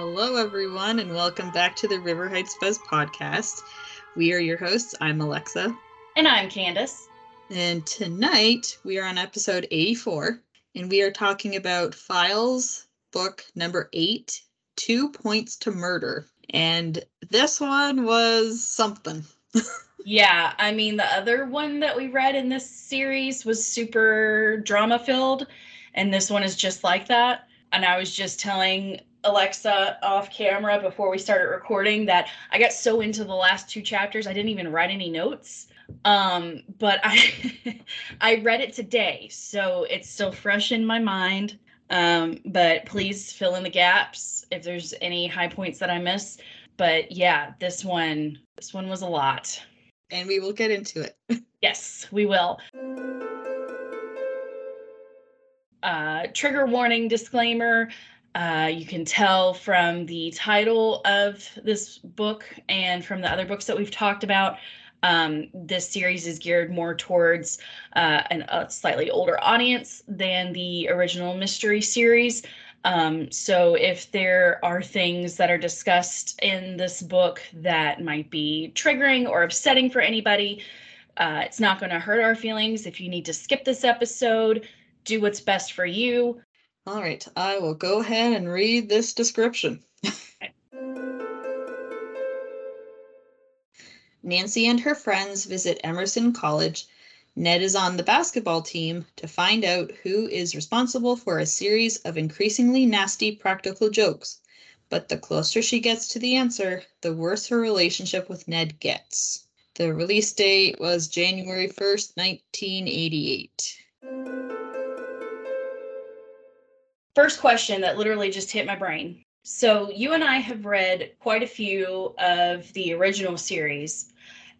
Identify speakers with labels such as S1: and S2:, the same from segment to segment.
S1: Hello, everyone, and welcome back to the River Heights Buzz podcast. We are your hosts. I'm Alexa.
S2: And I'm Candace.
S1: And tonight we are on episode 84, and we are talking about Files book number eight Two Points to Murder. And this one was something.
S2: yeah, I mean, the other one that we read in this series was super drama filled, and this one is just like that. And I was just telling Alexa off camera before we started recording that I got so into the last two chapters I didn't even write any notes. Um, but I I read it today, so it's still fresh in my mind. Um, but please fill in the gaps if there's any high points that I miss. But yeah, this one this one was a lot.
S1: And we will get into it.
S2: yes, we will. Uh, trigger warning disclaimer uh, you can tell from the title of this book and from the other books that we've talked about. Um, this series is geared more towards uh, an, a slightly older audience than the original mystery series. Um, so, if there are things that are discussed in this book that might be triggering or upsetting for anybody, uh, it's not going to hurt our feelings. If you need to skip this episode, do what's best for you.
S1: All right, I will go ahead and read this description. Nancy and her friends visit Emerson College. Ned is on the basketball team to find out who is responsible for a series of increasingly nasty practical jokes. But the closer she gets to the answer, the worse her relationship with Ned gets. The release date was January 1st, 1988.
S2: First question that literally just hit my brain. So, you and I have read quite a few of the original series,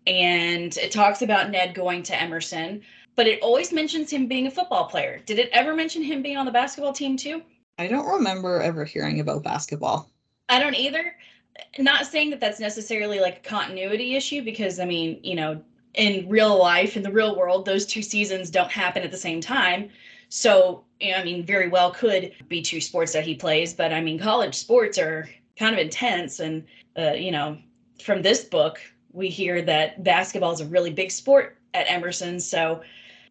S2: and it talks about Ned going to Emerson, but it always mentions him being a football player. Did it ever mention him being on the basketball team too?
S1: I don't remember ever hearing about basketball.
S2: I don't either. Not saying that that's necessarily like a continuity issue because, I mean, you know, in real life, in the real world, those two seasons don't happen at the same time. So, I mean, very well could be two sports that he plays, but I mean, college sports are kind of intense. And, uh, you know, from this book, we hear that basketball is a really big sport at Emerson. So,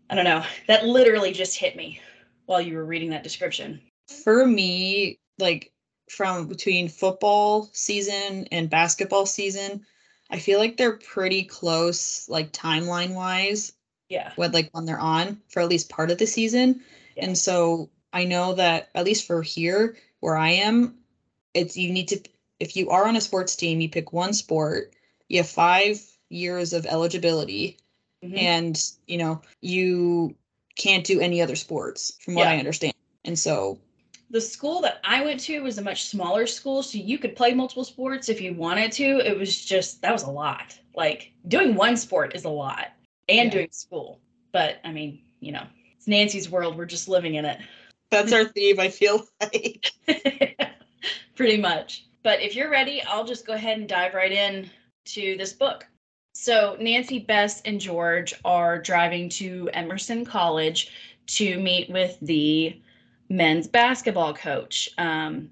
S2: I don't know. That literally just hit me while you were reading that description.
S1: For me, like from between football season and basketball season, I feel like they're pretty close, like timeline wise.
S2: Yeah.
S1: With like when they're on for at least part of the season. And so I know that at least for here where I am, it's you need to if you are on a sports team, you pick one sport, you have five years of eligibility, mm-hmm. and you know, you can't do any other sports from what yeah. I understand. And so
S2: the school that I went to was a much smaller school, so you could play multiple sports if you wanted to. It was just that was a lot. Like doing one sport is a lot and yeah. doing school. But I mean, you know, it's Nancy's world. We're just living in it.
S1: That's our theme, I feel like.
S2: Pretty much. But if you're ready, I'll just go ahead and dive right in to this book. So, Nancy, Bess, and George are driving to Emerson College to meet with the men's basketball coach. Um,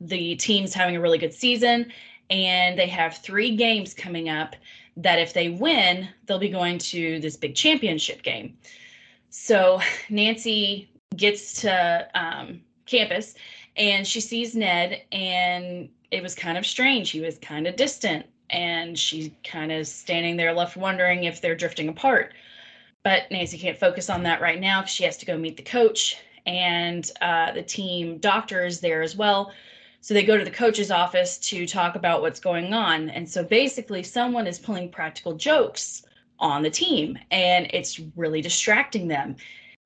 S2: the team's having a really good season, and they have three games coming up that if they win, they'll be going to this big championship game. So Nancy gets to um, campus and she sees Ned, and it was kind of strange. He was kind of distant, and she's kind of standing there left wondering if they're drifting apart. But Nancy can't focus on that right now because she has to go meet the coach, and uh, the team doctor is there as well. So they go to the coach's office to talk about what's going on. And so basically, someone is pulling practical jokes on the team, and it's really distracting them.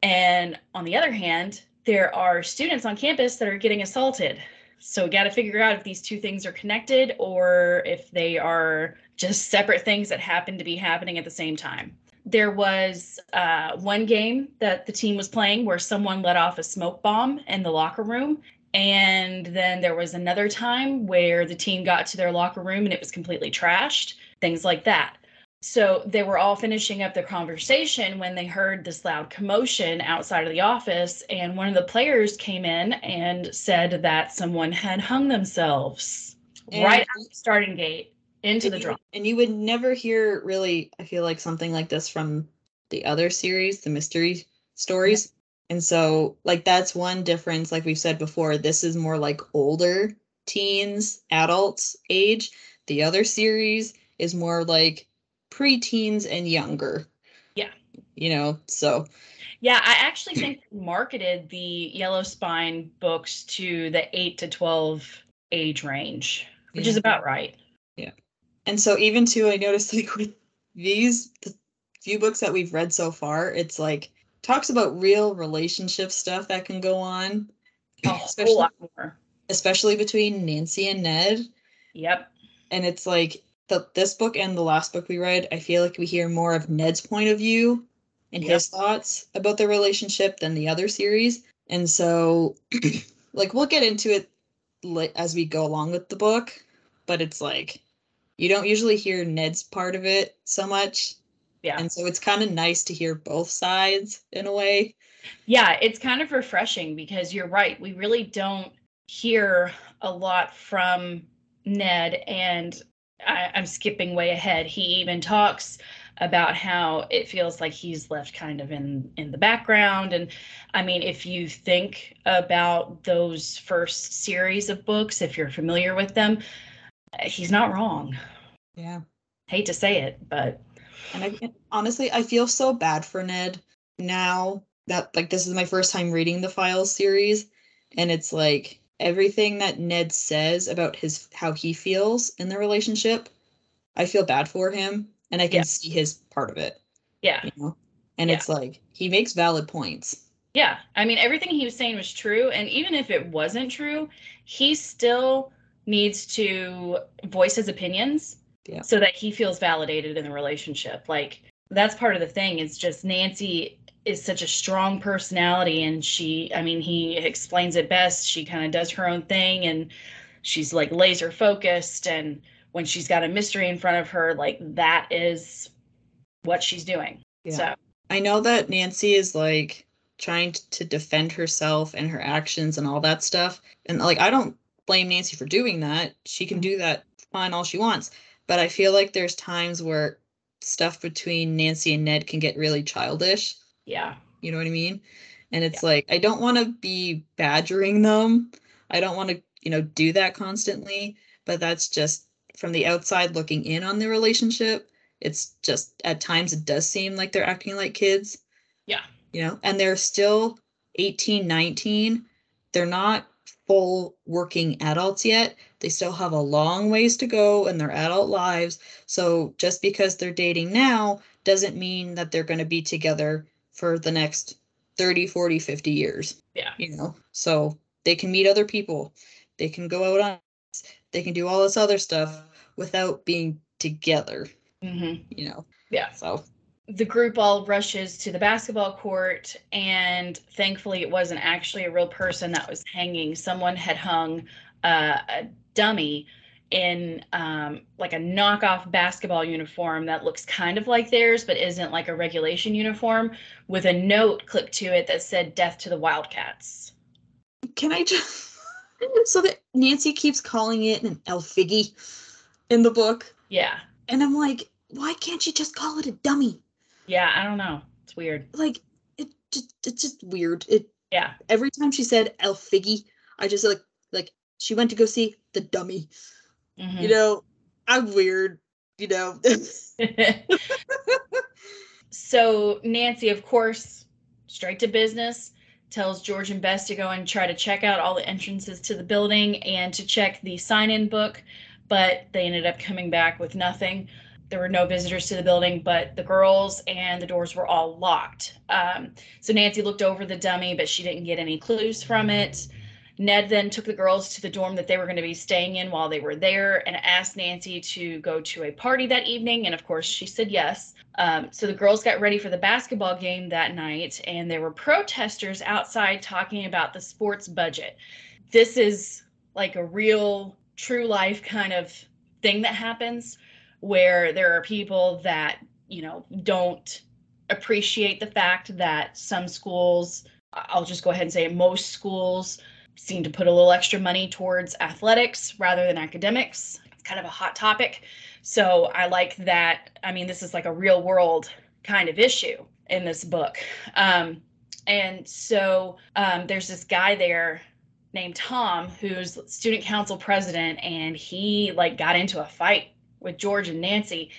S2: And on the other hand, there are students on campus that are getting assaulted. So we got to figure out if these two things are connected or if they are just separate things that happen to be happening at the same time. There was uh, one game that the team was playing where someone let off a smoke bomb in the locker room and then there was another time where the team got to their locker room and it was completely trashed, things like that. So they were all finishing up their conversation when they heard this loud commotion outside of the office. And one of the players came in and said that someone had hung themselves
S1: And-
S2: right at the starting gate into the drum.
S1: And you would never hear really, I feel like something like this from the other series, the mystery stories. And so, like, that's one difference. Like we've said before, this is more like older teens, adults age. The other series is more like preteens and younger.
S2: Yeah.
S1: You know, so
S2: Yeah, I actually think marketed the Yellow Spine books to the 8 to 12 age range, which is about right. Yeah.
S1: And so even too i noticed like with these the few books that we've read so far it's like talks about real relationship stuff that can go on
S2: A
S1: especially
S2: whole lot more.
S1: especially between nancy and ned
S2: Yep.
S1: and it's like the this book and the last book we read i feel like we hear more of ned's point of view and
S2: Yep.
S1: his thoughts about the relationship than the other series and so like we'll get into it li- as we go along with the book but it's like you don't usually hear ned's part of it so much
S2: Yeah.
S1: and so it's kind of nice to hear both sides in a way
S2: Yeah, it's kind of refreshing because you're right. We really don't hear a lot from Ned, and I, I'm skipping way ahead. He even talks about how it feels like he's left kind of in in the background. And i mean if you think about those first series of books if you're familiar with them he's not wrong.
S1: Yeah.
S2: Hate to say it but.
S1: And I and honestly, I feel so bad for Ned now that like this is my first time reading the Files series, and it's like everything that Ned says about his how he feels in the relationship, I feel bad for him, and I can
S2: Yeah.
S1: see his part of it,
S2: yeah
S1: you know. And
S2: Yeah.
S1: it's like he makes valid points.
S2: Yeah, I mean everything he was saying was true, and even if it wasn't true, he still needs to voice his opinions
S1: Yeah.
S2: so that he feels validated in the relationship. Like that's part of the thing. It's just Nancy is such a strong personality, and she, I mean, he explains it best. She kind of does her own thing, and she's like laser focused. And when she's got a mystery in front of her, like that is what she's doing.
S1: Yeah.
S2: So
S1: I know that Nancy is like trying to defend herself and her actions and all that stuff. And like I don't blame Nancy for doing that. She can do that fine all she wants. But I feel like there's times where stuff between Nancy and Ned can get really childish.
S2: Yeah,
S1: You know what I mean? And it's like I don't want to be badgering them. I don't want to, you know, do that constantly, but that's just from the outside looking in on the relationship. It's just at times it does seem like they're acting like kids
S2: yeah,
S1: you know and they're still 18 19 they're not full working adults yet they still have a long ways to go in their adult lives so just because they're dating now doesn't mean that they're going to be together for the next 30 40 50 years
S2: yeah.
S1: you know? So they can meet other people. They can go out on they can do all this other stuff without being together
S2: hmm
S1: you know?
S2: Yeah.
S1: so.
S2: The group all rushes to the basketball court and thankfully it wasn't actually a real person that was hanging. Someone had hung uh, a dummy in um, like a knockoff basketball uniform that looks kind of like theirs but isn't like a regulation uniform with a note clipped to it that said death to the wildcats
S1: Can I just so that Nancy keeps calling it an Elfiggy in the book,
S2: yeah
S1: and I'm like, why can't you just call it a dummy?
S2: yeah i don't know it's weird
S1: Like it just it's just weird. It
S2: yeah
S1: every time she said Elfiggy, I just like like she went to go see the dummy.
S2: Mhm.
S1: You know, I'm weird. You know.
S2: so Nancy, of course, straight to business, tells George and Bess to go and try to check out all the entrances to the building and to check the sign-in book, but they ended up coming back with nothing. There were no visitors to the building, but the girls and the doors were all locked. Um, so Nancy looked over the dummy, but she didn't get any clues from it. Ned then took the girls to the dorm that they were going to be staying in while they were there and asked Nancy to go to a party that evening. And of course, she said yes. Um, so the girls got ready for the basketball game that night, and there were protesters outside talking about the sports budget. This is like a real, true life kind of thing that happens where there are people that, you know, don't appreciate the fact that some schools, I'll just go ahead and say most schools, seem to put a little extra money towards athletics rather than academics. It's kind of a hot topic. So I like that. I mean, this is like a real world kind of issue in this book. Um, and so um, there's this guy there named Tom who's student council president, and he like got into a fight with George and Nancy,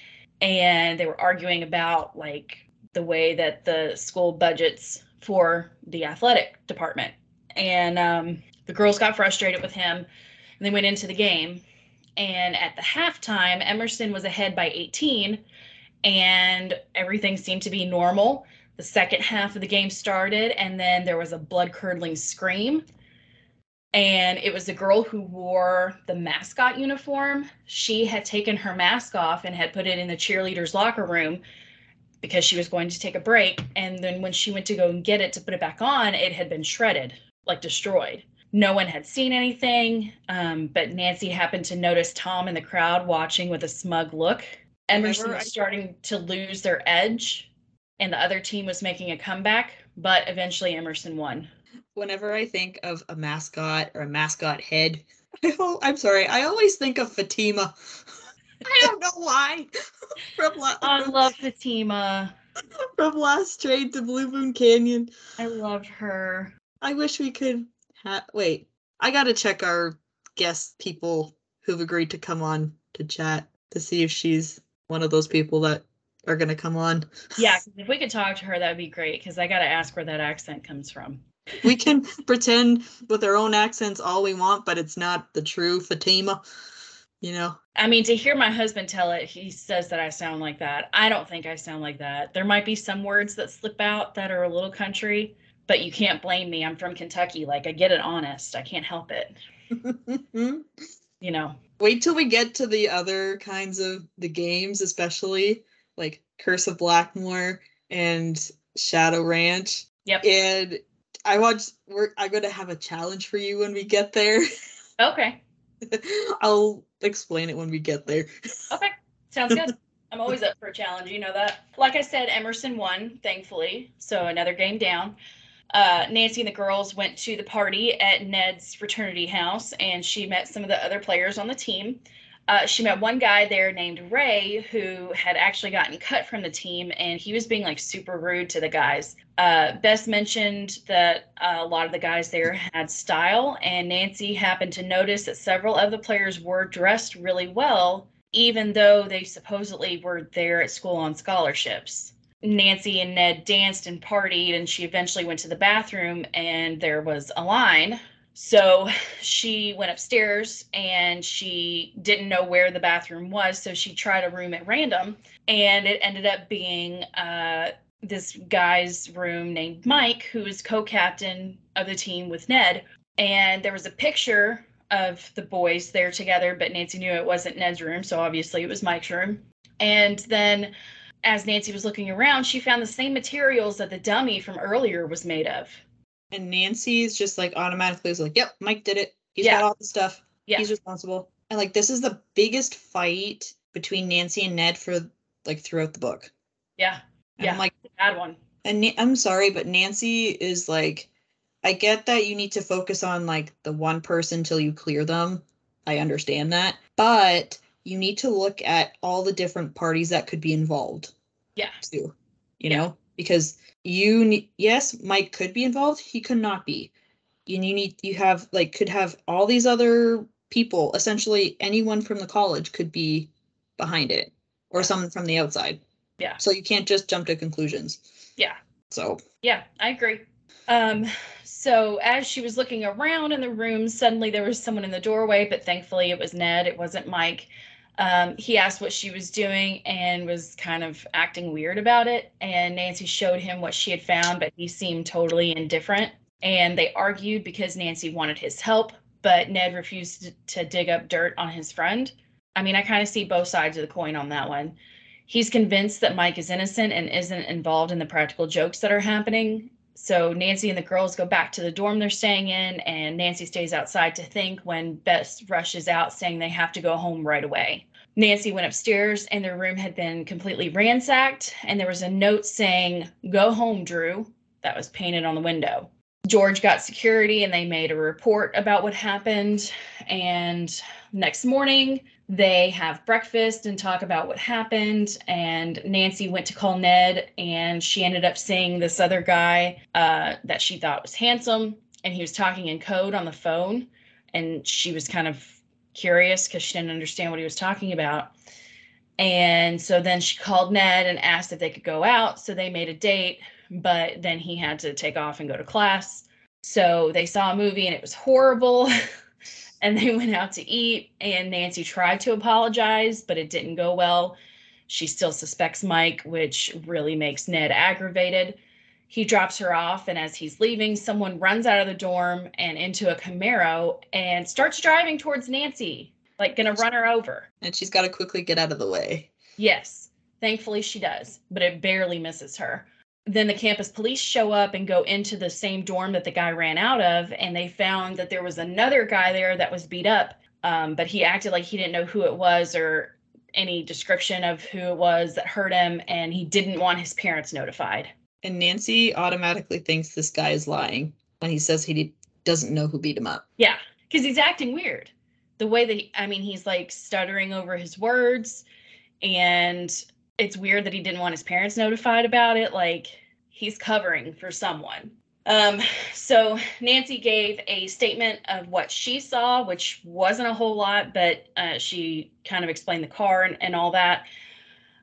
S2: and they were arguing about like the way that the school budgets for the athletic department. And um, the girls got frustrated with him, and they went into the game. And at the halftime, Emerson was ahead by 18, and everything seemed to be normal. The second half of the game started, and then there was a blood curdling scream. And it was the girl who wore the mascot uniform. She had taken her mask off and had put it in the cheerleaders' locker room because she was going to take a break. And then when she went to go and get it to put it back on, it had been shredded, like destroyed. No one had seen anything, um, but Nancy happened to notice Tom in the crowd watching with a smug look. Emerson was starting to lose their edge, and the other team was making a comeback, but eventually Emerson won.
S1: Whenever I think of a mascot or a mascot head, I am sorry, I always think of Fatima. I don't know why.
S2: from la- I love Fatima.
S1: From Last Train to Blue Moon Canyon.
S2: I love her.
S1: I wish we could have. Wait, I gotta check our guest people who've agreed to come on to chat to see if she's one of those people that are gonna come on.
S2: Yeah, if we could talk to her, that would be great. Because I gotta ask where that accent comes from.
S1: we can pretend with our own accents all we want, but it's not the true Fatima you know
S2: i mean to hear my husband tell it he says that i sound like that i don't think i sound like that there might be some words that slip out that are a little country but you can't blame me. I'm from kentucky. Like i get it honest. I can't help it. You know?
S1: Wait till we get to the other kinds of the games especially like curse of Blackmoor and shadow ranch.
S2: Yep.
S1: And i want we're i'm gonna have a challenge for you when we get there.
S2: Okay.
S1: I'll explain it when we get there.
S2: Okay, sounds good. I'm always up for a challenge, you know that. Like I said, Emerson won, thankfully, so another game down. Uh, Nancy and the girls went to the party at Ned's fraternity house, and she met some of the other players on the team. Uh, she met one guy there named Ray who had actually gotten cut from the team, and he was being like super rude to the guys. Uh, Bess mentioned that uh, a lot of the guys there had style, and Nancy happened to notice that several of the players were dressed really well, even though they supposedly were there at school on scholarships. Nancy and Ned danced and partied, and she eventually went to the bathroom, and there was a line so she went upstairs and she didn't know where the bathroom was. So she tried a room at random and it ended up being uh, this guy's room named Mike, who is co captain of the team with Ned. And there was a picture of the boys there together, but Nancy knew it wasn't Ned's room. So obviously it was Mike's room. And then as Nancy was looking around, she found the same materials that the dummy from earlier was made of.
S1: And Nancy's just like automatically is like, yep, Mike did it. He's yeah. got all the stuff. Yeah. He's responsible. And like this is the biggest fight between Nancy and Ned for like throughout the book.
S2: Yeah.
S1: And
S2: yeah.
S1: I'm like
S2: bad one.
S1: And I'm sorry, but Nancy is like I get that you need to focus on like the one person till you clear them. I understand that. But you need to look at all the different parties that could be involved.
S2: Yeah.
S1: Too. You yeah. know? Because you need yes mike could be involved he could not be and you need you have like could have all these other people essentially anyone from the college could be behind it or someone from the outside
S2: yeah
S1: so you can't just jump to conclusions
S2: yeah
S1: so
S2: yeah i agree um so as she was looking around in the room suddenly there was someone in the doorway but thankfully it was ned it wasn't mike um, he asked what she was doing and was kind of acting weird about it. And Nancy showed him what she had found, but he seemed totally indifferent. And they argued because Nancy wanted his help, but Ned refused to, to dig up dirt on his friend. I mean, I kind of see both sides of the coin on that one. He's convinced that Mike is innocent and isn't involved in the practical jokes that are happening. So Nancy and the girls go back to the dorm they're staying in, and Nancy stays outside to think when Bess rushes out saying they have to go home right away. Nancy went upstairs and their room had been completely ransacked, and there was a note saying, Go home, Drew, that was painted on the window. George got security and they made a report about what happened. And next morning, they have breakfast and talk about what happened. And Nancy went to call Ned, and she ended up seeing this other guy uh, that she thought was handsome. And he was talking in code on the phone. And she was kind of curious because she didn't understand what he was talking about. And so then she called Ned and asked if they could go out. So they made a date, but then he had to take off and go to class. So they saw a movie and it was horrible. and they went out to eat. And Nancy tried to apologize, but it didn't go well. She still suspects Mike, which really makes Ned aggravated. He drops her off, and as he's leaving, someone runs out of the dorm and into a Camaro and starts driving towards Nancy, like gonna run her over.
S1: And she's got to quickly get out of the way.
S2: Yes, thankfully she does, but it barely misses her. Then the campus police show up and go into the same dorm that the guy ran out of, and they found that there was another guy there that was beat up, um, but he acted like he didn't know who it was or any description of who it was that hurt him, and he didn't want his parents notified.
S1: And Nancy automatically thinks this guy is lying when he says he doesn't know who beat him up.
S2: Yeah, because he's acting weird. The way that he, I mean, he's like stuttering over his words, and it's weird that he didn't want his parents notified about it. Like he's covering for someone. Um, so Nancy gave a statement of what she saw, which wasn't a whole lot, but uh, she kind of explained the car and, and all that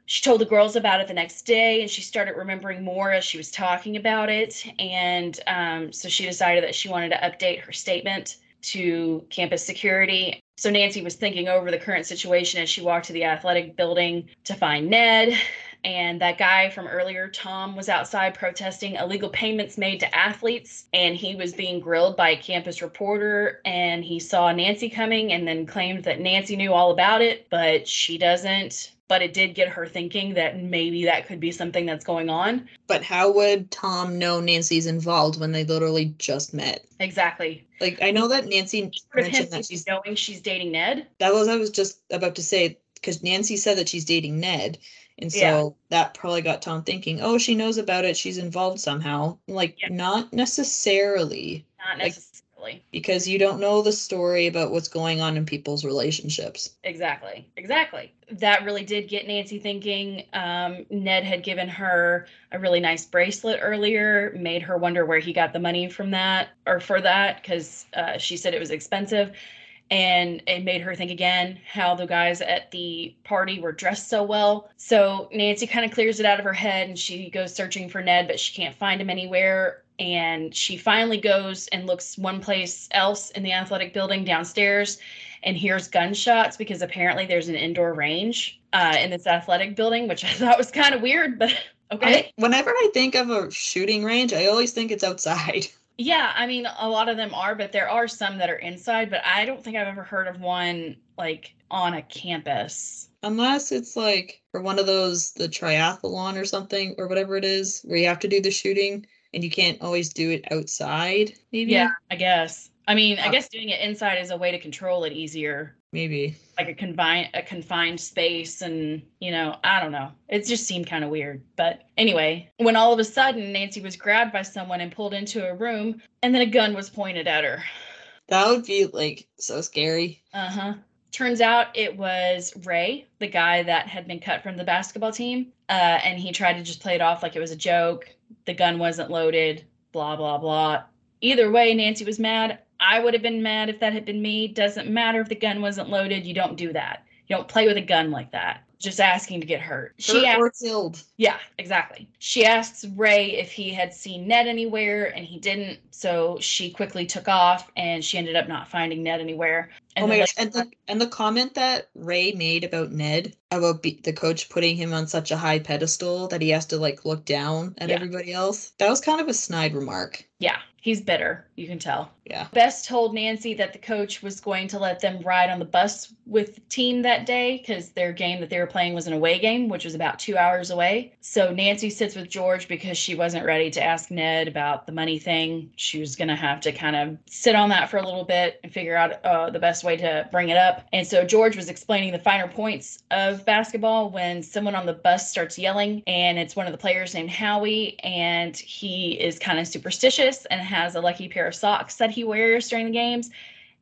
S2: she told the girls about it the next day and she started remembering more as she was talking about it and um, so she decided that she wanted to update her statement to campus security so nancy was thinking over the current situation as she walked to the athletic building to find ned and that guy from earlier tom was outside protesting illegal payments made to athletes and he was being grilled by a campus reporter and he saw nancy coming and then claimed that nancy knew all about it but she doesn't but it did get her thinking that maybe that could be something that's going on.
S1: But how would Tom know Nancy's involved when they literally just met?
S2: Exactly.
S1: Like I know that Nancy mentioned that
S2: she's knowing she's dating Ned.
S1: That was I was just about to say because Nancy said that she's dating Ned. And so yeah. that probably got Tom thinking, oh, she knows about it. She's involved somehow. Like, yeah. not necessarily.
S2: Not necessarily. Like, Exactly.
S1: Because you don't know the story about what's going on in people's relationships.
S2: Exactly. Exactly. That really did get Nancy thinking. Um, Ned had given her a really nice bracelet earlier, made her wonder where he got the money from that or for that, because uh, she said it was expensive. And it made her think again how the guys at the party were dressed so well. So Nancy kind of clears it out of her head and she goes searching for Ned, but she can't find him anywhere and she finally goes and looks one place else in the athletic building downstairs and hears gunshots because apparently there's an indoor range uh, in this athletic building, which I thought was kind of weird, but okay.
S1: I, whenever I think of a shooting range, I always think it's outside.
S2: Yeah, I mean, a lot of them are, but there are some that are inside, but I don't think I've ever heard of one like on a campus.
S1: Unless it's like for one of those, the triathlon or something, or whatever it is, where you have to do the shooting and you can't always do it outside maybe?
S2: Yeah i guess. I mean i guess doing it inside is a way to control it easier.
S1: Maybe.
S2: Like a confined a confined space and you know i don't know. It just seemed kind of weird. But anyway when all of a sudden nancy was grabbed by someone and pulled into a room and then a gun was pointed at her.
S1: That would be like so scary.
S2: Uh-huh. Turns out it was ray the guy that had been cut from the basketball team uh, and he tried to just play it off like it was a joke the gun wasn't loaded, blah, blah, blah. Either way, Nancy was mad. I would have been mad if that had been me. Doesn't matter if the gun wasn't loaded. You don't do that. You don't play with a gun like that. Just asking to get hurt.
S1: She hurt or killed.
S2: Yeah, exactly. She asks Ray if he had seen Ned anywhere, and he didn't. So she quickly took off, and she ended up not finding Ned anywhere.
S1: And oh my gosh! And the and the comment that Ray made about Ned about be, the coach putting him on such a high pedestal that he has to like look down at yeah. everybody else. That was kind of a snide remark.
S2: Yeah, he's bitter. You can tell.
S1: Yeah.
S2: Bess told Nancy that the coach was going to let them ride on the bus with the team that day because their game that they were playing was an away game, which was about two hours away. So Nancy sits with George because she wasn't ready to ask Ned about the money thing. She was going to have to kind of sit on that for a little bit and figure out uh, the best way to bring it up. And so George was explaining the finer points of basketball when someone on the bus starts yelling, and it's one of the players named Howie, and he is kind of superstitious and has a lucky pair of socks that he wears during the games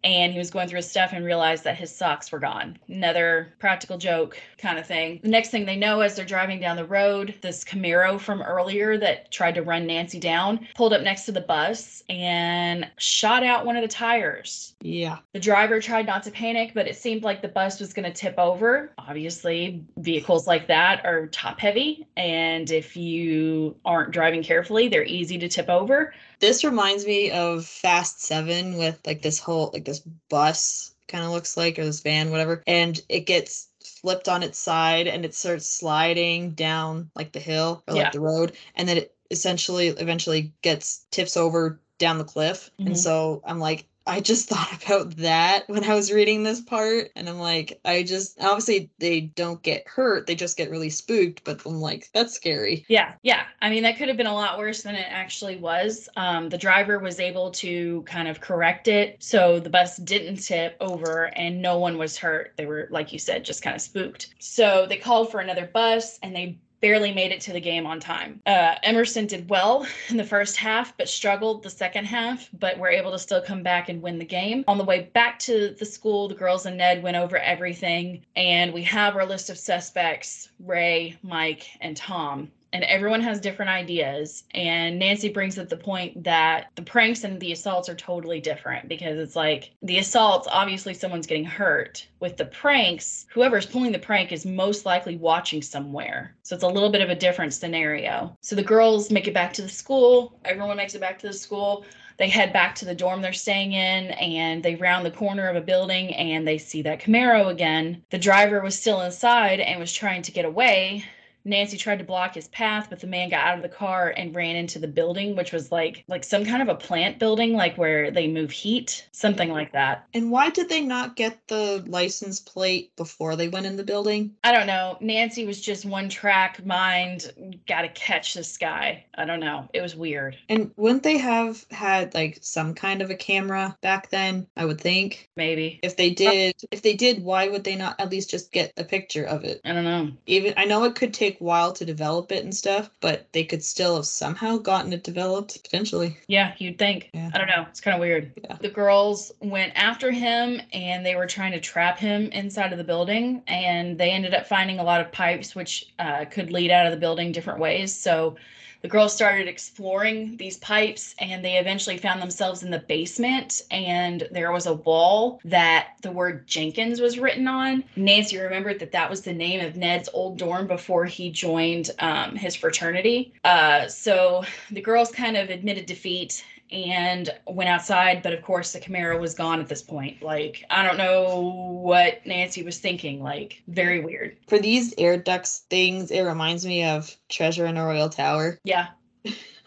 S2: and he was going through his stuff and realized that his socks were gone. Another practical joke kind of thing. The next thing they know, as they're driving down the road, this Camaro from earlier that tried to run Nancy down pulled up next to the bus and shot out one of the tires.
S1: Yeah.
S2: The driver tried not to panic, but it seemed like the bus was going to tip over. Obviously, vehicles like that are top heavy, and if you aren't driving carefully, they're easy to tip over.
S1: This reminds me of Fast Seven with like this whole like this bus kind of looks like or this van, whatever, and it gets flipped on its side and it starts sliding down like the hill or like
S2: Yeah.
S1: the road, and then it essentially eventually gets tips over down the cliff.
S2: Mhm.
S1: And so I'm like, I just thought about that when I was reading this part, and I'm like, I just obviously they don't get hurt, they just get really spooked, but I'm like, that's scary.
S2: Yeah, yeah. I mean, that could have been a lot worse than it actually was. Um, the driver was able to kind of correct it. So the bus didn't tip over and no one was hurt. They were, like you said, just kind of spooked. So they called for another bus and they barely made it to the game on time. Uh, Emerson did well in the first half, but struggled the second half, but were able to still come back and win the game. On the way back to the school, the girls and Ned went over everything, and we have our list of suspects Ray, Mike, and Tom. And everyone has different ideas. And Nancy brings up the point that the pranks and the assaults are totally different because it's like the assaults, obviously, someone's getting hurt. With the pranks, whoever's pulling the prank is most likely watching somewhere. So it's a little bit of a different scenario. So the girls make it back to the school. Everyone makes it back to the school they head back to the dorm they're staying in and they round the corner of a building and they see that Camaro again. The driver was still inside and was trying to get away. Nancy tried to block his path, but the man got out of the car and ran into the building, which was like like some kind of a plant building, like where they move heat, something like that.
S1: And why did they not get the license plate before they went in the building?
S2: I don't know. Nancy was just one track mind, gotta catch this guy. I don't know. It was weird.
S1: And wouldn't they have had like some kind of a camera back then? I would think.
S2: Maybe.
S1: If they did, if they did, why would they not at least just get a picture of it?
S2: I don't know.
S1: Even I know it could take a while to develop it and stuff, but they could still have somehow gotten it developed potentially.
S2: Yeah, you'd think.
S1: Yeah.
S2: I don't know. It's kind of weird.
S1: Yeah.
S2: The girls went after him and they were trying to trap him inside of the building. And they ended up finding a lot of pipes, which uh, could lead out of the building different ways. So the girls started exploring these pipes and they eventually found themselves in the basement. And there was a wall that the word Jenkins was written on. Nancy remembered that that was the name of Ned's old dorm before he joined um, his fraternity. Uh, so the girls kind of admitted defeat and went outside but of course the camaro was gone at this point. Like i don't know what nancy was thinking like very weird.
S1: For these air ducts things, it reminds me of Treasure in a Royal Tower.
S2: yeah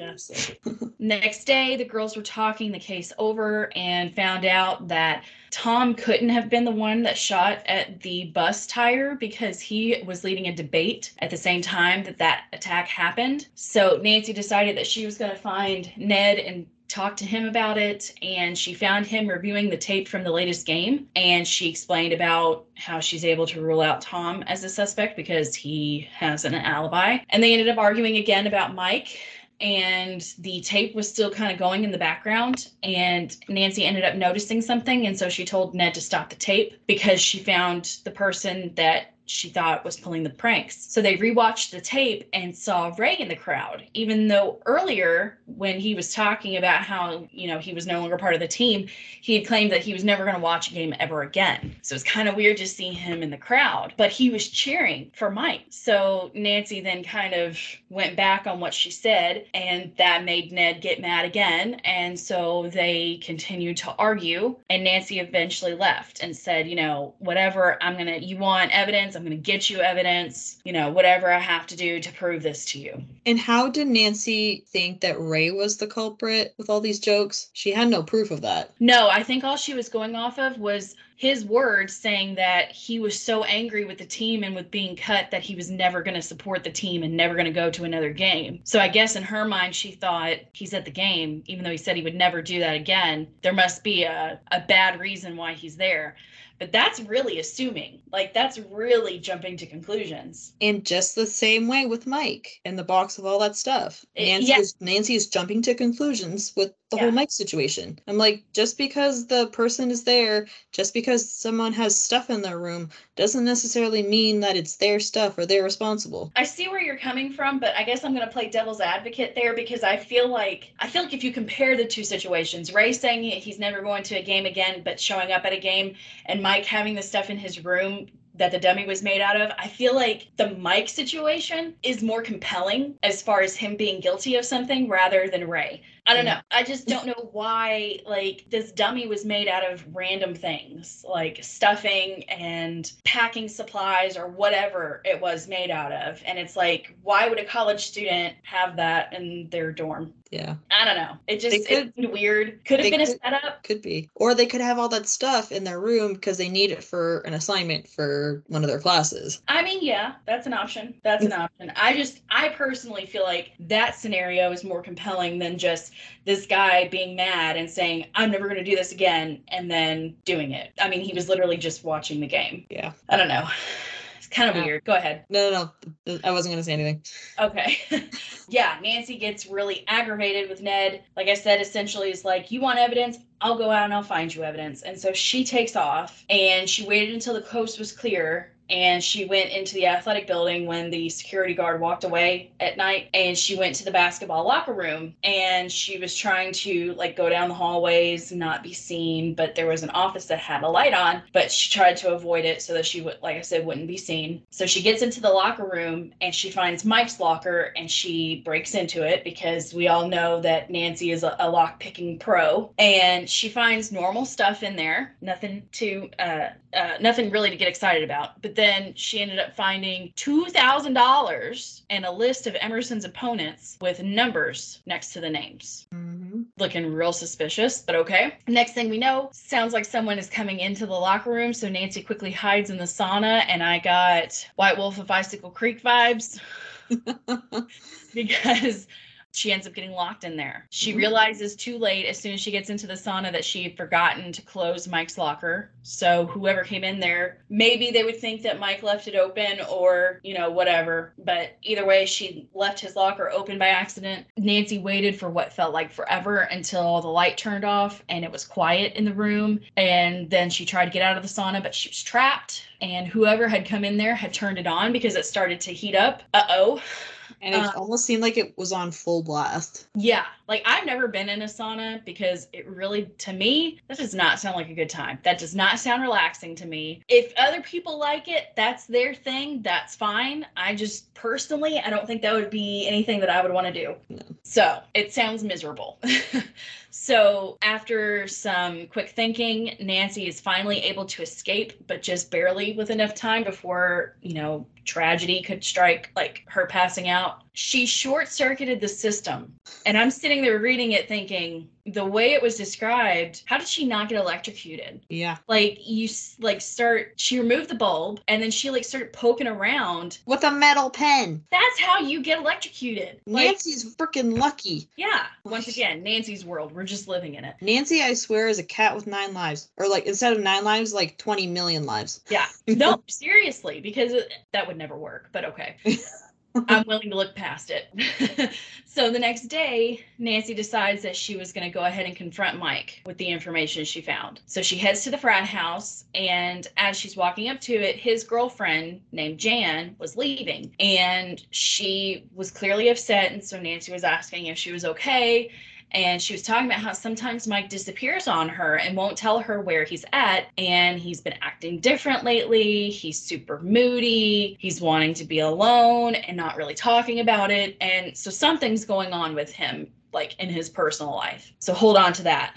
S2: yeah next day the girls were talking the case over and found out that tom couldn't have been the one that shot at the bus tire because he was leading a debate at the same time that that attack happened. So nancy decided that she was going to find ned and talk to him about it and she found him reviewing the tape from the latest game and she explained about how she's able to rule out Tom as a suspect because he has an alibi. And they ended up arguing again about Mike and the tape was still kind of going in the background and Nancy ended up noticing something and so she told Ned to stop the tape because she found the person that she thought was pulling the pranks. So they rewatched the tape and saw Ray in the crowd, even though earlier when he was talking about how, you know, he was no longer part of the team, he had claimed that he was never going to watch a game ever again. So it's kind of weird to see him in the crowd, but he was cheering for Mike. So Nancy then kind of went back on what she said, and that made Ned get mad again. And so they continued to argue, and Nancy eventually left and said, you know, whatever, I'm going to, you want evidence, I'm going to get you evidence, you know, whatever I have to do to prove this to you.
S1: And how did Nancy think that Ray was the culprit with all these jokes? She had no proof of that.
S2: No, I think all she was going off of was his words saying that he was so angry with the team and with being cut that he was never going to support the team and never going to go to another game. So I guess in her mind, she thought he's at the game, even though he said he would never do that again. There must be a, a bad reason why he's there. But that's really assuming. Like, that's really jumping to conclusions.
S1: In just the same way with Mike and the box of all that stuff.
S2: It-
S1: Nancy,
S2: yeah.
S1: is, Nancy is jumping to conclusions with the
S2: Yeah.
S1: whole Mike situation. I'm like, just because the person is there, just because someone has stuff in their room, doesn't necessarily mean that it's their stuff or they're responsible.
S2: I see where you're coming from, but I guess I'm going to play devil's advocate there because I feel like I feel like if you compare the two situations, Ray saying he's never going to a game again but showing up at a game and Mike having the stuff in his room that the dummy was made out of, I feel like the Mike situation is more compelling as far as him being guilty of something rather than Ray. I don't know. I just don't know why like this dummy was made out of random things like stuffing and packing supplies or whatever it was made out of. And it's like, why would a college student have that in their dorm?
S1: Yeah,
S2: I don't know. It just
S1: could-
S2: it weird. Could have been a setup.
S1: could be. Or they could have all that stuff in their room because they need it for an assignment for one of their classes.
S2: I mean, yeah, that's an option. That's an mm. option. I just, I personally feel like that scenario is more compelling than just this guy being mad and saying, I'm never going to do this again, and then doing it. I mean, he was literally just watching the game.
S1: Yeah.
S2: I don't know. It's kind of
S1: Yeah.
S2: weird. Go ahead.
S1: No, no, no. I wasn't going to say anything.
S2: Okay. yeah, Nancy gets really aggravated with Ned. Like I said, essentially is like, you want evidence? I'll go out and I'll find you evidence. And so she takes off and she waited until the coast was clear and she went into the athletic building when the security guard walked away at night and she went to the basketball locker room and she was trying to like go down the hallways not be seen but there was an office that had a light on but she tried to avoid it so that she would like i said wouldn't be seen so she gets into the locker room and she finds mike's locker and she breaks into it because we all know that nancy is a, a lock picking pro and she finds normal stuff in there nothing to uh, uh, nothing really to get excited about. But then she ended up finding $2,000 and a list of Emerson's opponents with numbers next to the names.
S1: hmm
S2: Looking real suspicious, but okay. Next thing we know, sounds like someone is coming into the locker room. So Nancy quickly hides in the sauna, and I got White Wolf of Icicle Creek vibes because she ends up getting locked in there. She
S1: Mhm.
S2: realizes too late as soon as she gets into the sauna that she had forgotten to close Mike's locker. So whoever came in there, maybe they would think that Mike left it open or, you know, whatever. But either way, she left his locker open by accident. Nancy waited for what felt like forever until the light turned off and it was quiet in the room. And then she tried to get out of the sauna, but she was trapped. And whoever had come in there had turned it on because it started to heat up. Uh oh.
S1: And it
S2: Uh,
S1: almost seemed like it was on full blast.
S2: Yeah, like I've never been in a sauna because it really, to me, that does not sound like a good time. That does not sound relaxing to me. If other people like it, that's their thing. That's fine. I just personally, I don't think that would be anything that I would want to do.
S1: No.
S2: So it sounds miserable. so after some quick thinking, Nancy is finally able to escape, but just barely with enough time before, you know, tragedy could strike, like her passing out. She short circuited the system. And I'm sitting there reading it thinking, the way it was described, how did she not get electrocuted?
S1: Yeah.
S2: Like you like start she removed the bulb and then she like started poking around.
S1: With a metal pen.
S2: That's how you get electrocuted. Like
S1: Nancy's freaking lucky.
S2: yeah, once again, Nancy's world. We're just living in it.
S1: Nancy, I swear, is a cat with nine lives. Or like instead of nine lives, like 20 million lives.
S2: Yeah. No, seriously, because it- that would never work, but okay. I'm willing to look past it. so the next day, Nancy decides that she was going to go ahead and confront Mike with the information she found. So she heads to the frat house, and as she's walking up to it, his girlfriend named Jan was leaving, and she was clearly upset. And so Nancy was asking if she was okay. And she was talking about how sometimes Mike disappears on her and won't tell her where he's at. And he's been acting different lately. He's super moody. He's wanting to be alone and not really talking about it. And so something's going on with him like in his personal life. So hold on to that.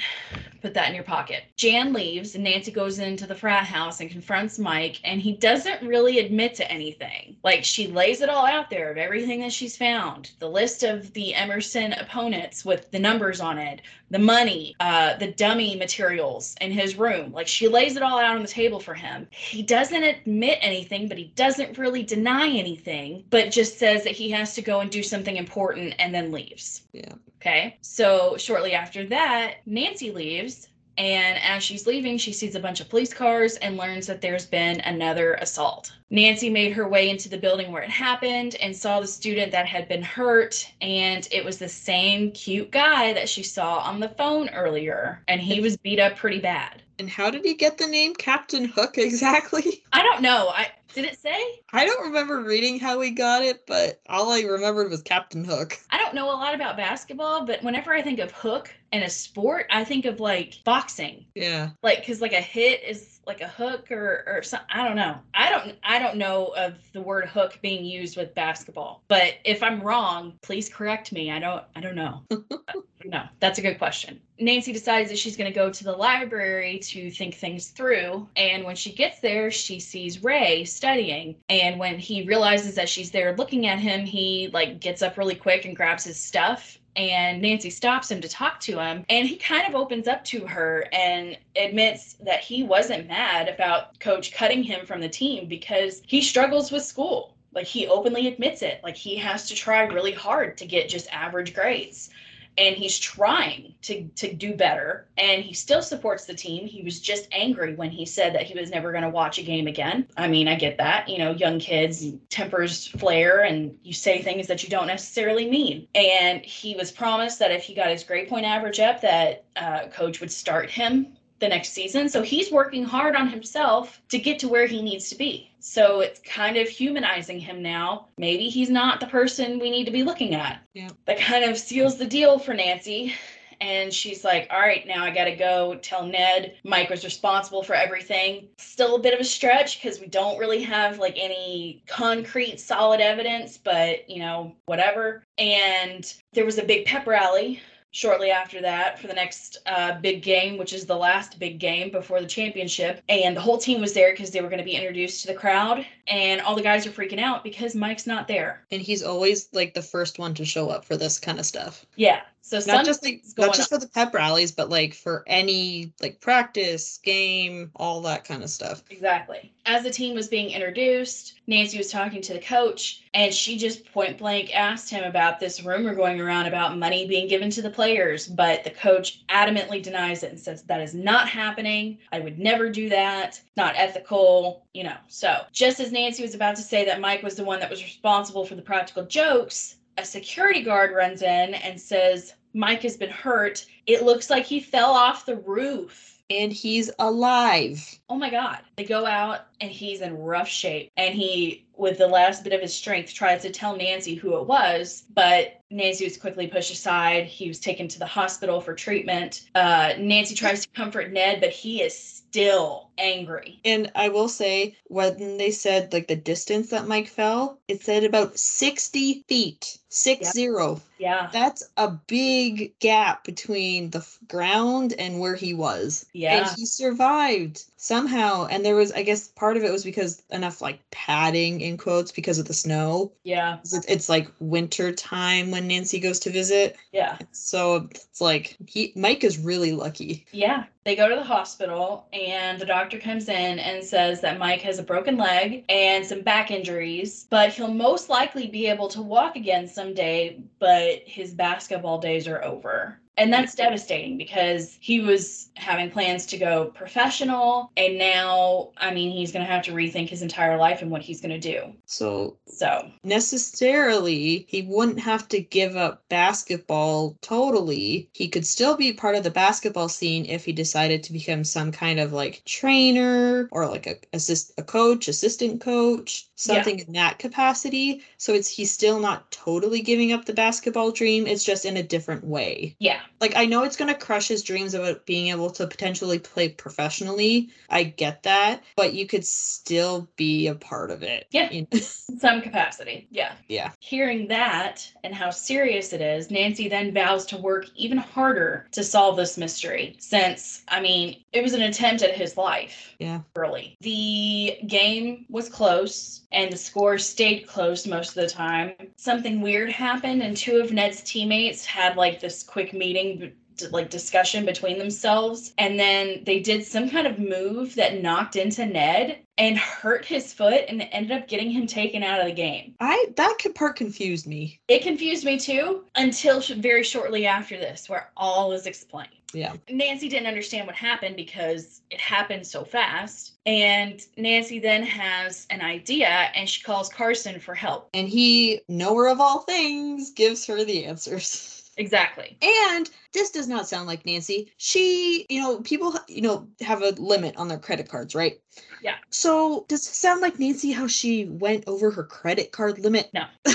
S2: Put that in your pocket. Jan leaves and Nancy goes into the frat house and confronts Mike, and he doesn't really admit to anything. Like she lays it all out there of everything that she's found the list of the Emerson opponents with the numbers on it, the money, uh, the dummy materials in his room. Like she lays it all out on the table for him. He doesn't admit anything, but he doesn't really deny anything, but just says that he has to go and do something important and then leaves.
S1: Yeah.
S2: Okay. So shortly after that, Nancy leaves. And as she's leaving, she sees a bunch of police cars and learns that there's been another assault. Nancy made her way into the building where it happened and saw the student that had been hurt. And it was the same cute guy that she saw on the phone earlier. And he was beat up pretty bad.
S1: And how did he get the name Captain Hook exactly?
S2: I don't know. I did it say?
S1: I don't remember reading how he got it, but all I remembered was Captain Hook.
S2: I don't know a lot about basketball, but whenever I think of hook and a sport, I think of like boxing.
S1: Yeah.
S2: Like, cause like a hit is like a hook or or something. I don't know. I don't I don't know of the word hook being used with basketball. But if I'm wrong, please correct me. I don't I don't know. no, that's a good question. Nancy decides that she's going to go to the library to think things through. And when she gets there, she sees Ray studying. And when he realizes that she's there looking at him, he like gets up really quick and grabs his stuff and Nancy stops him to talk to him and he kind of opens up to her and admits that he wasn't mad about coach cutting him from the team because he struggles with school. Like he openly admits it. Like he has to try really hard to get just average grades and he's trying to to do better and he still supports the team he was just angry when he said that he was never going to watch a game again i mean i get that you know young kids tempers flare and you say things that you don't necessarily mean and he was promised that if he got his grade point average up that uh, coach would start him the next season. So he's working hard on himself to get to where he needs to be. So it's kind of humanizing him now. Maybe he's not the person we need to be looking at.
S1: Yeah.
S2: That kind of seals the deal for Nancy. And she's like, all right, now I got to go tell Ned Mike was responsible for everything. Still a bit of a stretch because we don't really have like any concrete, solid evidence, but you know, whatever. And there was a big pep rally shortly after that for the next uh, big game, which is the last big game before the championship. And the whole team was there because they were going to be introduced to the crowd. And all the guys are freaking out because Mike's not there.
S1: And he's always like the first one to show up for this kind of stuff.
S2: Yeah. So
S1: Not just like not just for the pep rallies, but like for any like practice, game, all that kind of stuff.
S2: Exactly. As the team was being introduced, Nancy was talking to the coach, and she just point blank asked him about this rumor going around about money being given to the players. But the coach adamantly denies it and says that is not happening. I would never do that. Not ethical, you know. So, just as Nancy was about to say that Mike was the one that was responsible for the practical jokes, a security guard runs in and says, Mike has been hurt. It looks like he fell off the roof.
S1: And he's alive.
S2: Oh my God. They go out and he's in rough shape. And he, with the last bit of his strength, tries to tell Nancy who it was, but Nancy was quickly pushed aside. He was taken to the hospital for treatment. Uh, Nancy tries to comfort Ned, but he is still angry.
S1: And I will say, when they said like the distance that Mike fell, it said about 60 feet. Six
S2: Yep.
S1: zero.
S2: Yeah.
S1: That's a big gap between the f- ground and where he was.
S2: Yeah.
S1: And he survived somehow. And there was, I guess, part of it was because enough like padding in quotes because of the snow.
S2: Yeah.
S1: It's, it's like winter time when Nancy goes to visit.
S2: Yeah.
S1: So it's like he Mike is really lucky.
S2: Yeah. They go to the hospital, and the doctor comes in and says that Mike has a broken leg and some back injuries, but he'll most likely be able to walk again someday, but his basketball days are over. And that's devastating because he was having plans to go professional, and now, I mean, he's going to have to rethink his entire life and what he's going to do.
S1: So
S2: So,
S1: necessarily he wouldn't have to give up basketball totally. He could still be part of the basketball scene if he decided to become some kind of like trainer or like a assist a coach, assistant coach. Something in that capacity. So it's he's still not totally giving up the basketball dream. It's just in a different way.
S2: Yeah.
S1: Like I know it's gonna crush his dreams about being able to potentially play professionally. I get that, but you could still be a part of it.
S2: Yeah.
S1: you
S2: Some capacity. Yeah.
S1: Yeah.
S2: Hearing that and how serious it is, Nancy then vows to work even harder to solve this mystery since, I mean, it was an attempt at his life.
S1: Yeah.
S2: Early. The game was close and the score stayed close most of the time. Something weird happened, and two of Ned's teammates had like this quick meeting like discussion between themselves and then they did some kind of move that knocked into Ned and hurt his foot and ended up getting him taken out of the game.
S1: I that part confused me.
S2: It confused me too until very shortly after this where all is explained.
S1: Yeah.
S2: Nancy didn't understand what happened because it happened so fast. And Nancy then has an idea and she calls Carson for help.
S1: And he, knower of all things, gives her the answers.
S2: Exactly.
S1: And this does not sound like Nancy. She, you know, people, you know, have a limit on their credit cards, right?
S2: Yeah.
S1: So does it sound like Nancy how she went over her credit card limit?
S2: No.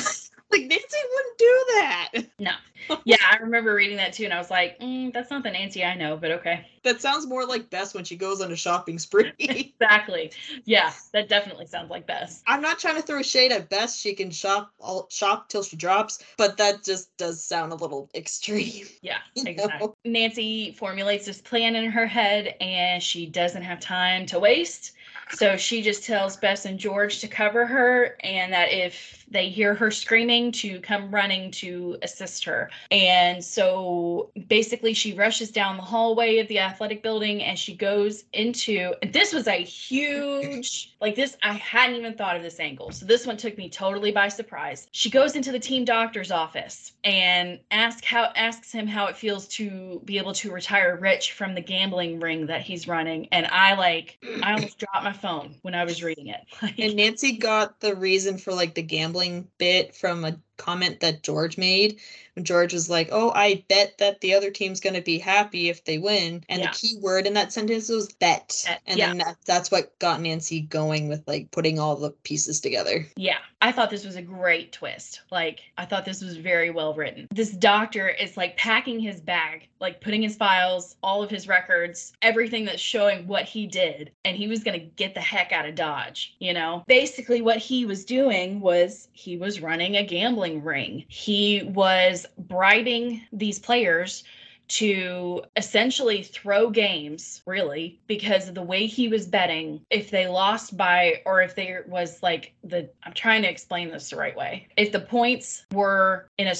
S1: like Nancy wouldn't do that.
S2: No. Yeah, I remember reading that too, and I was like, mm, that's not the Nancy I know, but okay.
S1: That sounds more like Bess when she goes on a shopping spree.
S2: exactly. Yeah, that definitely sounds like Bess.
S1: I'm not trying to throw shade at Bess. She can shop all shop till she drops, but that just does sound a little extreme.
S2: Yeah, exactly.
S1: know?
S2: Nancy formulates this plan in her head, and she doesn't have time to waste. So she just tells Bess and George to cover her, and that if they hear her screaming, to come running to assist her. And so basically, she rushes down the hallway of the athletic building and she goes into this was a huge, like this, I hadn't even thought of this angle. So this one took me totally by surprise. She goes into the team doctor's office and asks how asks him how it feels to be able to retire rich from the gambling ring that he's running. And I like I almost dropped my phone when I was reading it. Like,
S1: And Nancy got the reason for like the gambling bit from a comment that George made when George was like, "Oh, I bet that the other team's going to be happy if they win." And
S2: Yeah.
S1: the key word in that sentence was bet.
S2: Bet,
S1: And
S2: yeah.
S1: then that, that's what got Nancy going with like putting all the pieces together.
S2: Yeah, I thought this was a great twist. Like, I thought this was very well written. This doctor is like packing his bag, like putting his files, all of his records, everything that's showing what he did, and he was going to get the heck out of Dodge, you know? Basically, what he was doing was he was running a gambling ring. He was bribing these players to essentially throw games, really, because of the way he was betting. If they lost by, or if there was like the, I'm trying to explain this the right way. If the points were in a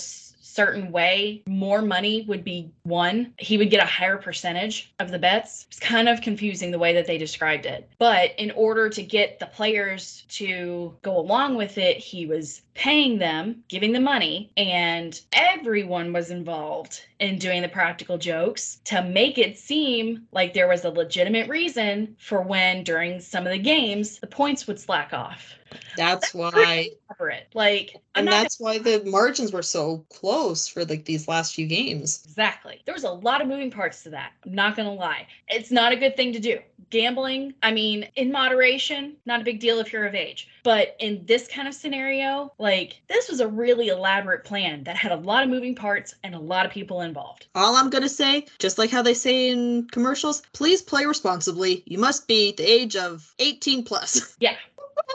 S2: certain way, more money would be won. He would get a higher percentage of the bets. It's kind of confusing the way that they described it. But in order to get the players to go along with it, he was paying them, giving them money, and everyone was involved in doing the practical jokes to make it seem like there was a legitimate reason for when during some of the games the points would slack off.
S1: That's why
S2: Cover. Like I'm
S1: and that's why the margins were so close for like these last few games.
S2: Exactly. There was a lot of moving parts to that. I'm not going to lie. It's not a good thing to do. Gambling, I mean, in moderation, not a big deal if you're of age. But in this kind of scenario, like this was a really elaborate plan that had a lot of moving parts and a lot of people involved.
S1: All I'm going to say, just like how they say in commercials, please play responsibly. You must be the age of 18 plus.
S2: Yeah.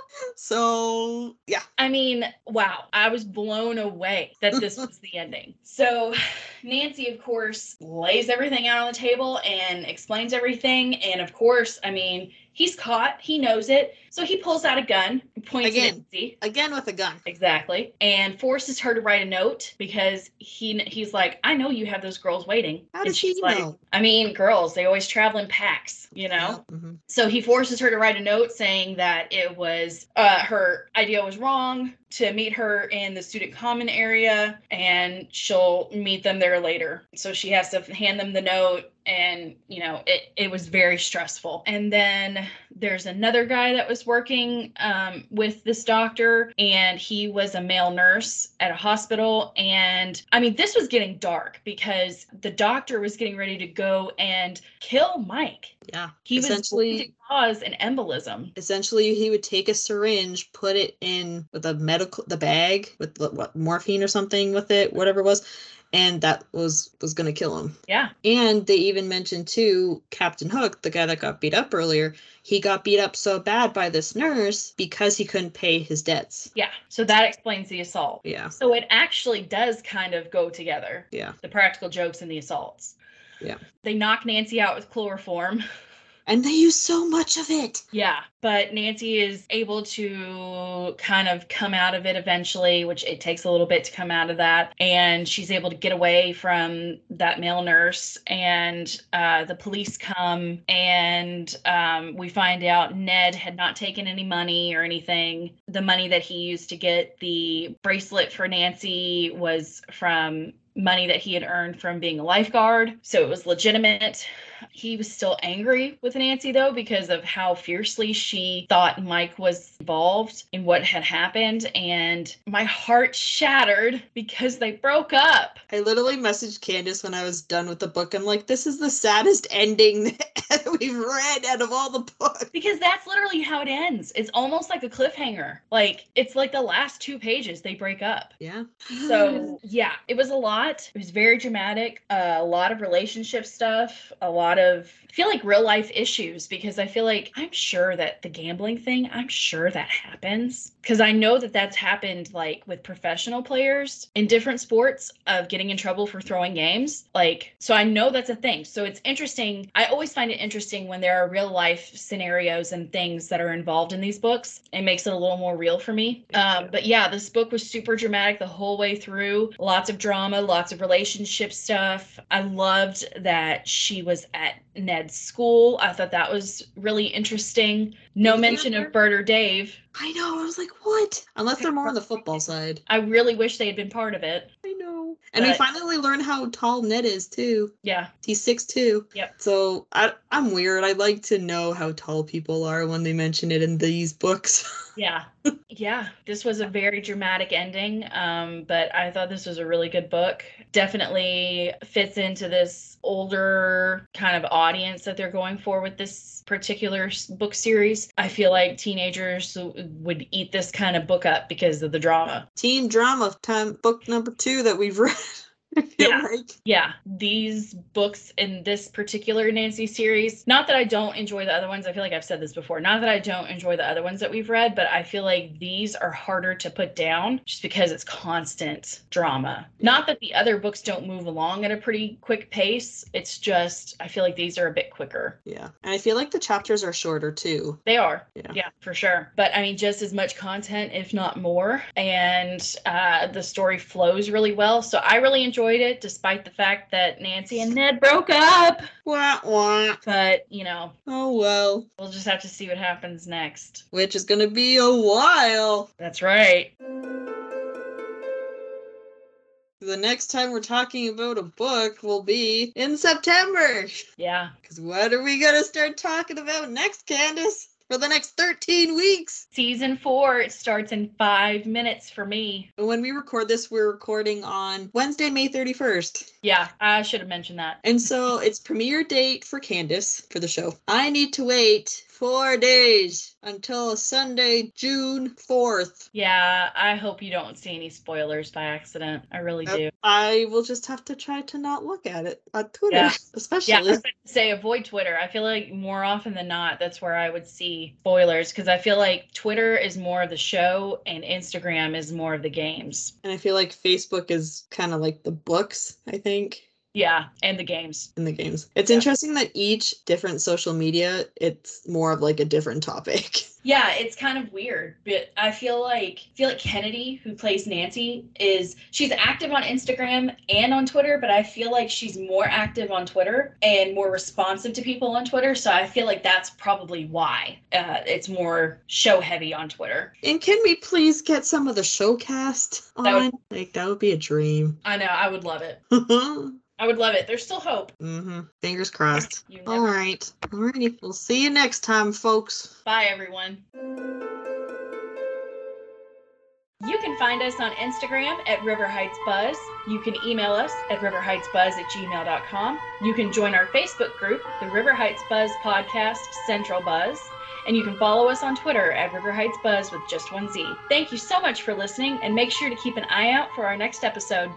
S1: so, yeah.
S2: I mean, wow, I was blown away that this was the ending. So, Nancy, of course, lays everything out on the table and explains everything. And of course, I mean, he's caught, he knows it. So he pulls out a gun, points at
S1: Again.
S2: Nancy.
S1: Again with a gun.
S2: Exactly. And forces her to write a note because he he's like, I know you have those girls waiting.
S1: How
S2: and
S1: does he
S2: she's like,
S1: know?
S2: I mean, girls, they always travel in packs, you know?
S1: Yeah, mhm.
S2: So he forces her to write a note saying that it was uh, her idea was wrong to meet her in the student common area and she'll meet them there later. So she has to hand them the note and you know it it was very stressful and then there's another guy that was working um, with this doctor and he was a male nurse at a hospital and i mean this was getting dark because the doctor was getting ready to go and kill mike
S1: Yeah.
S2: he was
S1: essentially
S2: to cause an embolism
S1: essentially he would take a syringe, put it in with a medical the bag with the- what morphine or something with it, whatever it was, and that was was gonna kill him.
S2: yeah
S1: And they even mentioned too, Captain Hook, the guy that got beat up earlier, he got beat up so bad by this nurse because he couldn't pay his debts.
S2: yeah so that explains the assault
S1: Yeah.
S2: so it actually does kind of go together
S1: Yeah.
S2: the practical jokes and the assaults
S1: Yeah.
S2: they knock nancy out with chloroform
S1: And they use so much of it.
S2: Yeah, but Nancy is able to kind of come out of it eventually, which it takes a little bit to come out of that. And she's able to get away from that male nurse. And uh, the police come, and um, we find out Ned had not taken any money or anything. The money that he used to get the bracelet for Nancy was from money that he had earned from being a lifeguard. So it was legitimate. He was still angry with Nancy though because of how fiercely she thought Mike was involved in what had happened. And my heart shattered because they broke up.
S1: I literally messaged Candace when I was done with the book. I'm like, this is the saddest ending we've read out of all the books.
S2: Because that's literally how it ends. It's almost like a cliffhanger. Like it's like the last two pages they break up.
S1: Yeah.
S2: So yeah, it was a lot. It was very dramatic. Uh, a lot of relationship stuff. A lot of I feel like real life issues because I feel like I'm sure that the gambling thing. I'm sure that happens because I know that that's happened like with professional players in different sports of getting in trouble for throwing games. Like so, I know that's a thing. So it's interesting. I always find it interesting when there are real life scenarios and things that are involved in these books. It makes it a little more real for me. Um, but yeah, this book was super dramatic the whole way through. Lots of drama, lots of relationship stuff. I loved that she was at Ned's school. I thought that was really interesting. No
S1: Yeah.
S2: mention of Bert or Dave.
S1: I know. I was like, what? Unless they're more on the football side.
S2: I really wish they had been part of it.
S1: I know. And we finally learn how tall Ned is too.
S2: Yeah.
S1: He's six two.
S2: Yep.
S1: So I I'm weird. I like to know how tall people are when they mention it in these books.
S2: Yeah. yeah. This was a very dramatic ending. Um, but I thought this was a really good book. Definitely fits into this older kind of audience that they're going for with this particular book series. I feel like teenagers would eat this kind of book up because of the drama.
S1: Teen drama time book number two that we've read.
S2: Yeah.
S1: like.
S2: Yeah, these books in this particular Nancy series, not that I don't enjoy the other ones, I feel like I've said this before, not that I don't enjoy the other ones that we've read, but I feel like these are harder to put down just because it's constant drama. Not that the other books don't move along at a pretty quick pace, it's just I feel like these are a bit quicker.
S1: Yeah. And I feel like the chapters are shorter too.
S2: They are.
S1: Yeah.
S2: Yeah, for sure. But I mean, just as much content, if not more. And uh, the story flows really well. So I really enjoyed it, despite the fact that Nancy and Ned broke up.
S1: Wah wah.
S2: But, you know,
S1: Oh well.
S2: we'll just have to see what happens next.
S1: Which is gonna be a while.
S2: That's right.
S1: The next time we're talking about a book will be in September.
S2: Yeah.
S1: Because what are we gonna start talking about next, Candace? For the next 13 weeks.
S2: Season four, it starts in five minutes for me.
S1: When we record this, we're recording on Wednesday, May 31st.
S2: Yeah, I should have mentioned that.
S1: And so it's premiere date for Candace for the show. I need to wait four days until Sunday, June 4th.
S2: Yeah, I hope you don't see any spoilers by accident. I really do.
S1: I will just have to try to not look at it on Twitter,
S2: Yeah.
S1: especially.
S2: Yeah, I was say avoid Twitter. I feel like more often than not, that's where I would see spoilers because I feel like Twitter is more of the show and Instagram is more of the games.
S1: And I feel like Facebook is kind of like the books, I think.
S2: Yeah, and the games.
S1: in the games. It's
S2: Yeah.
S1: interesting that each different social media, it's more of like a different topic.
S2: Yeah, it's kind of weird, but I feel like I feel like Kennedy, who plays Nancy, is she's active on Instagram and on Twitter, but I feel like she's more active on Twitter and more responsive to people on Twitter. So I feel like that's probably why uh, it's more show heavy on Twitter.
S1: And can we please get some of the showcast
S2: That would-
S1: on? Like that would be a dream.
S2: I know, I would love it.
S1: I
S2: would love it. There's still hope.
S1: Mm-hmm. Fingers crossed.
S2: All right.
S1: All
S2: never-
S1: right. Alrighty. We'll see you next time, folks.
S2: Bye, everyone. You can find us on Instagram at River Heights Buzz. You can email us at riverheightsbuzz at gmail.com. You can join our Facebook group, the River Heights Buzz Podcast Central Buzz. And you can follow us on Twitter at River Heights Buzz with just one Z. Thank you so much for listening, and make sure to keep an eye out for our next episode.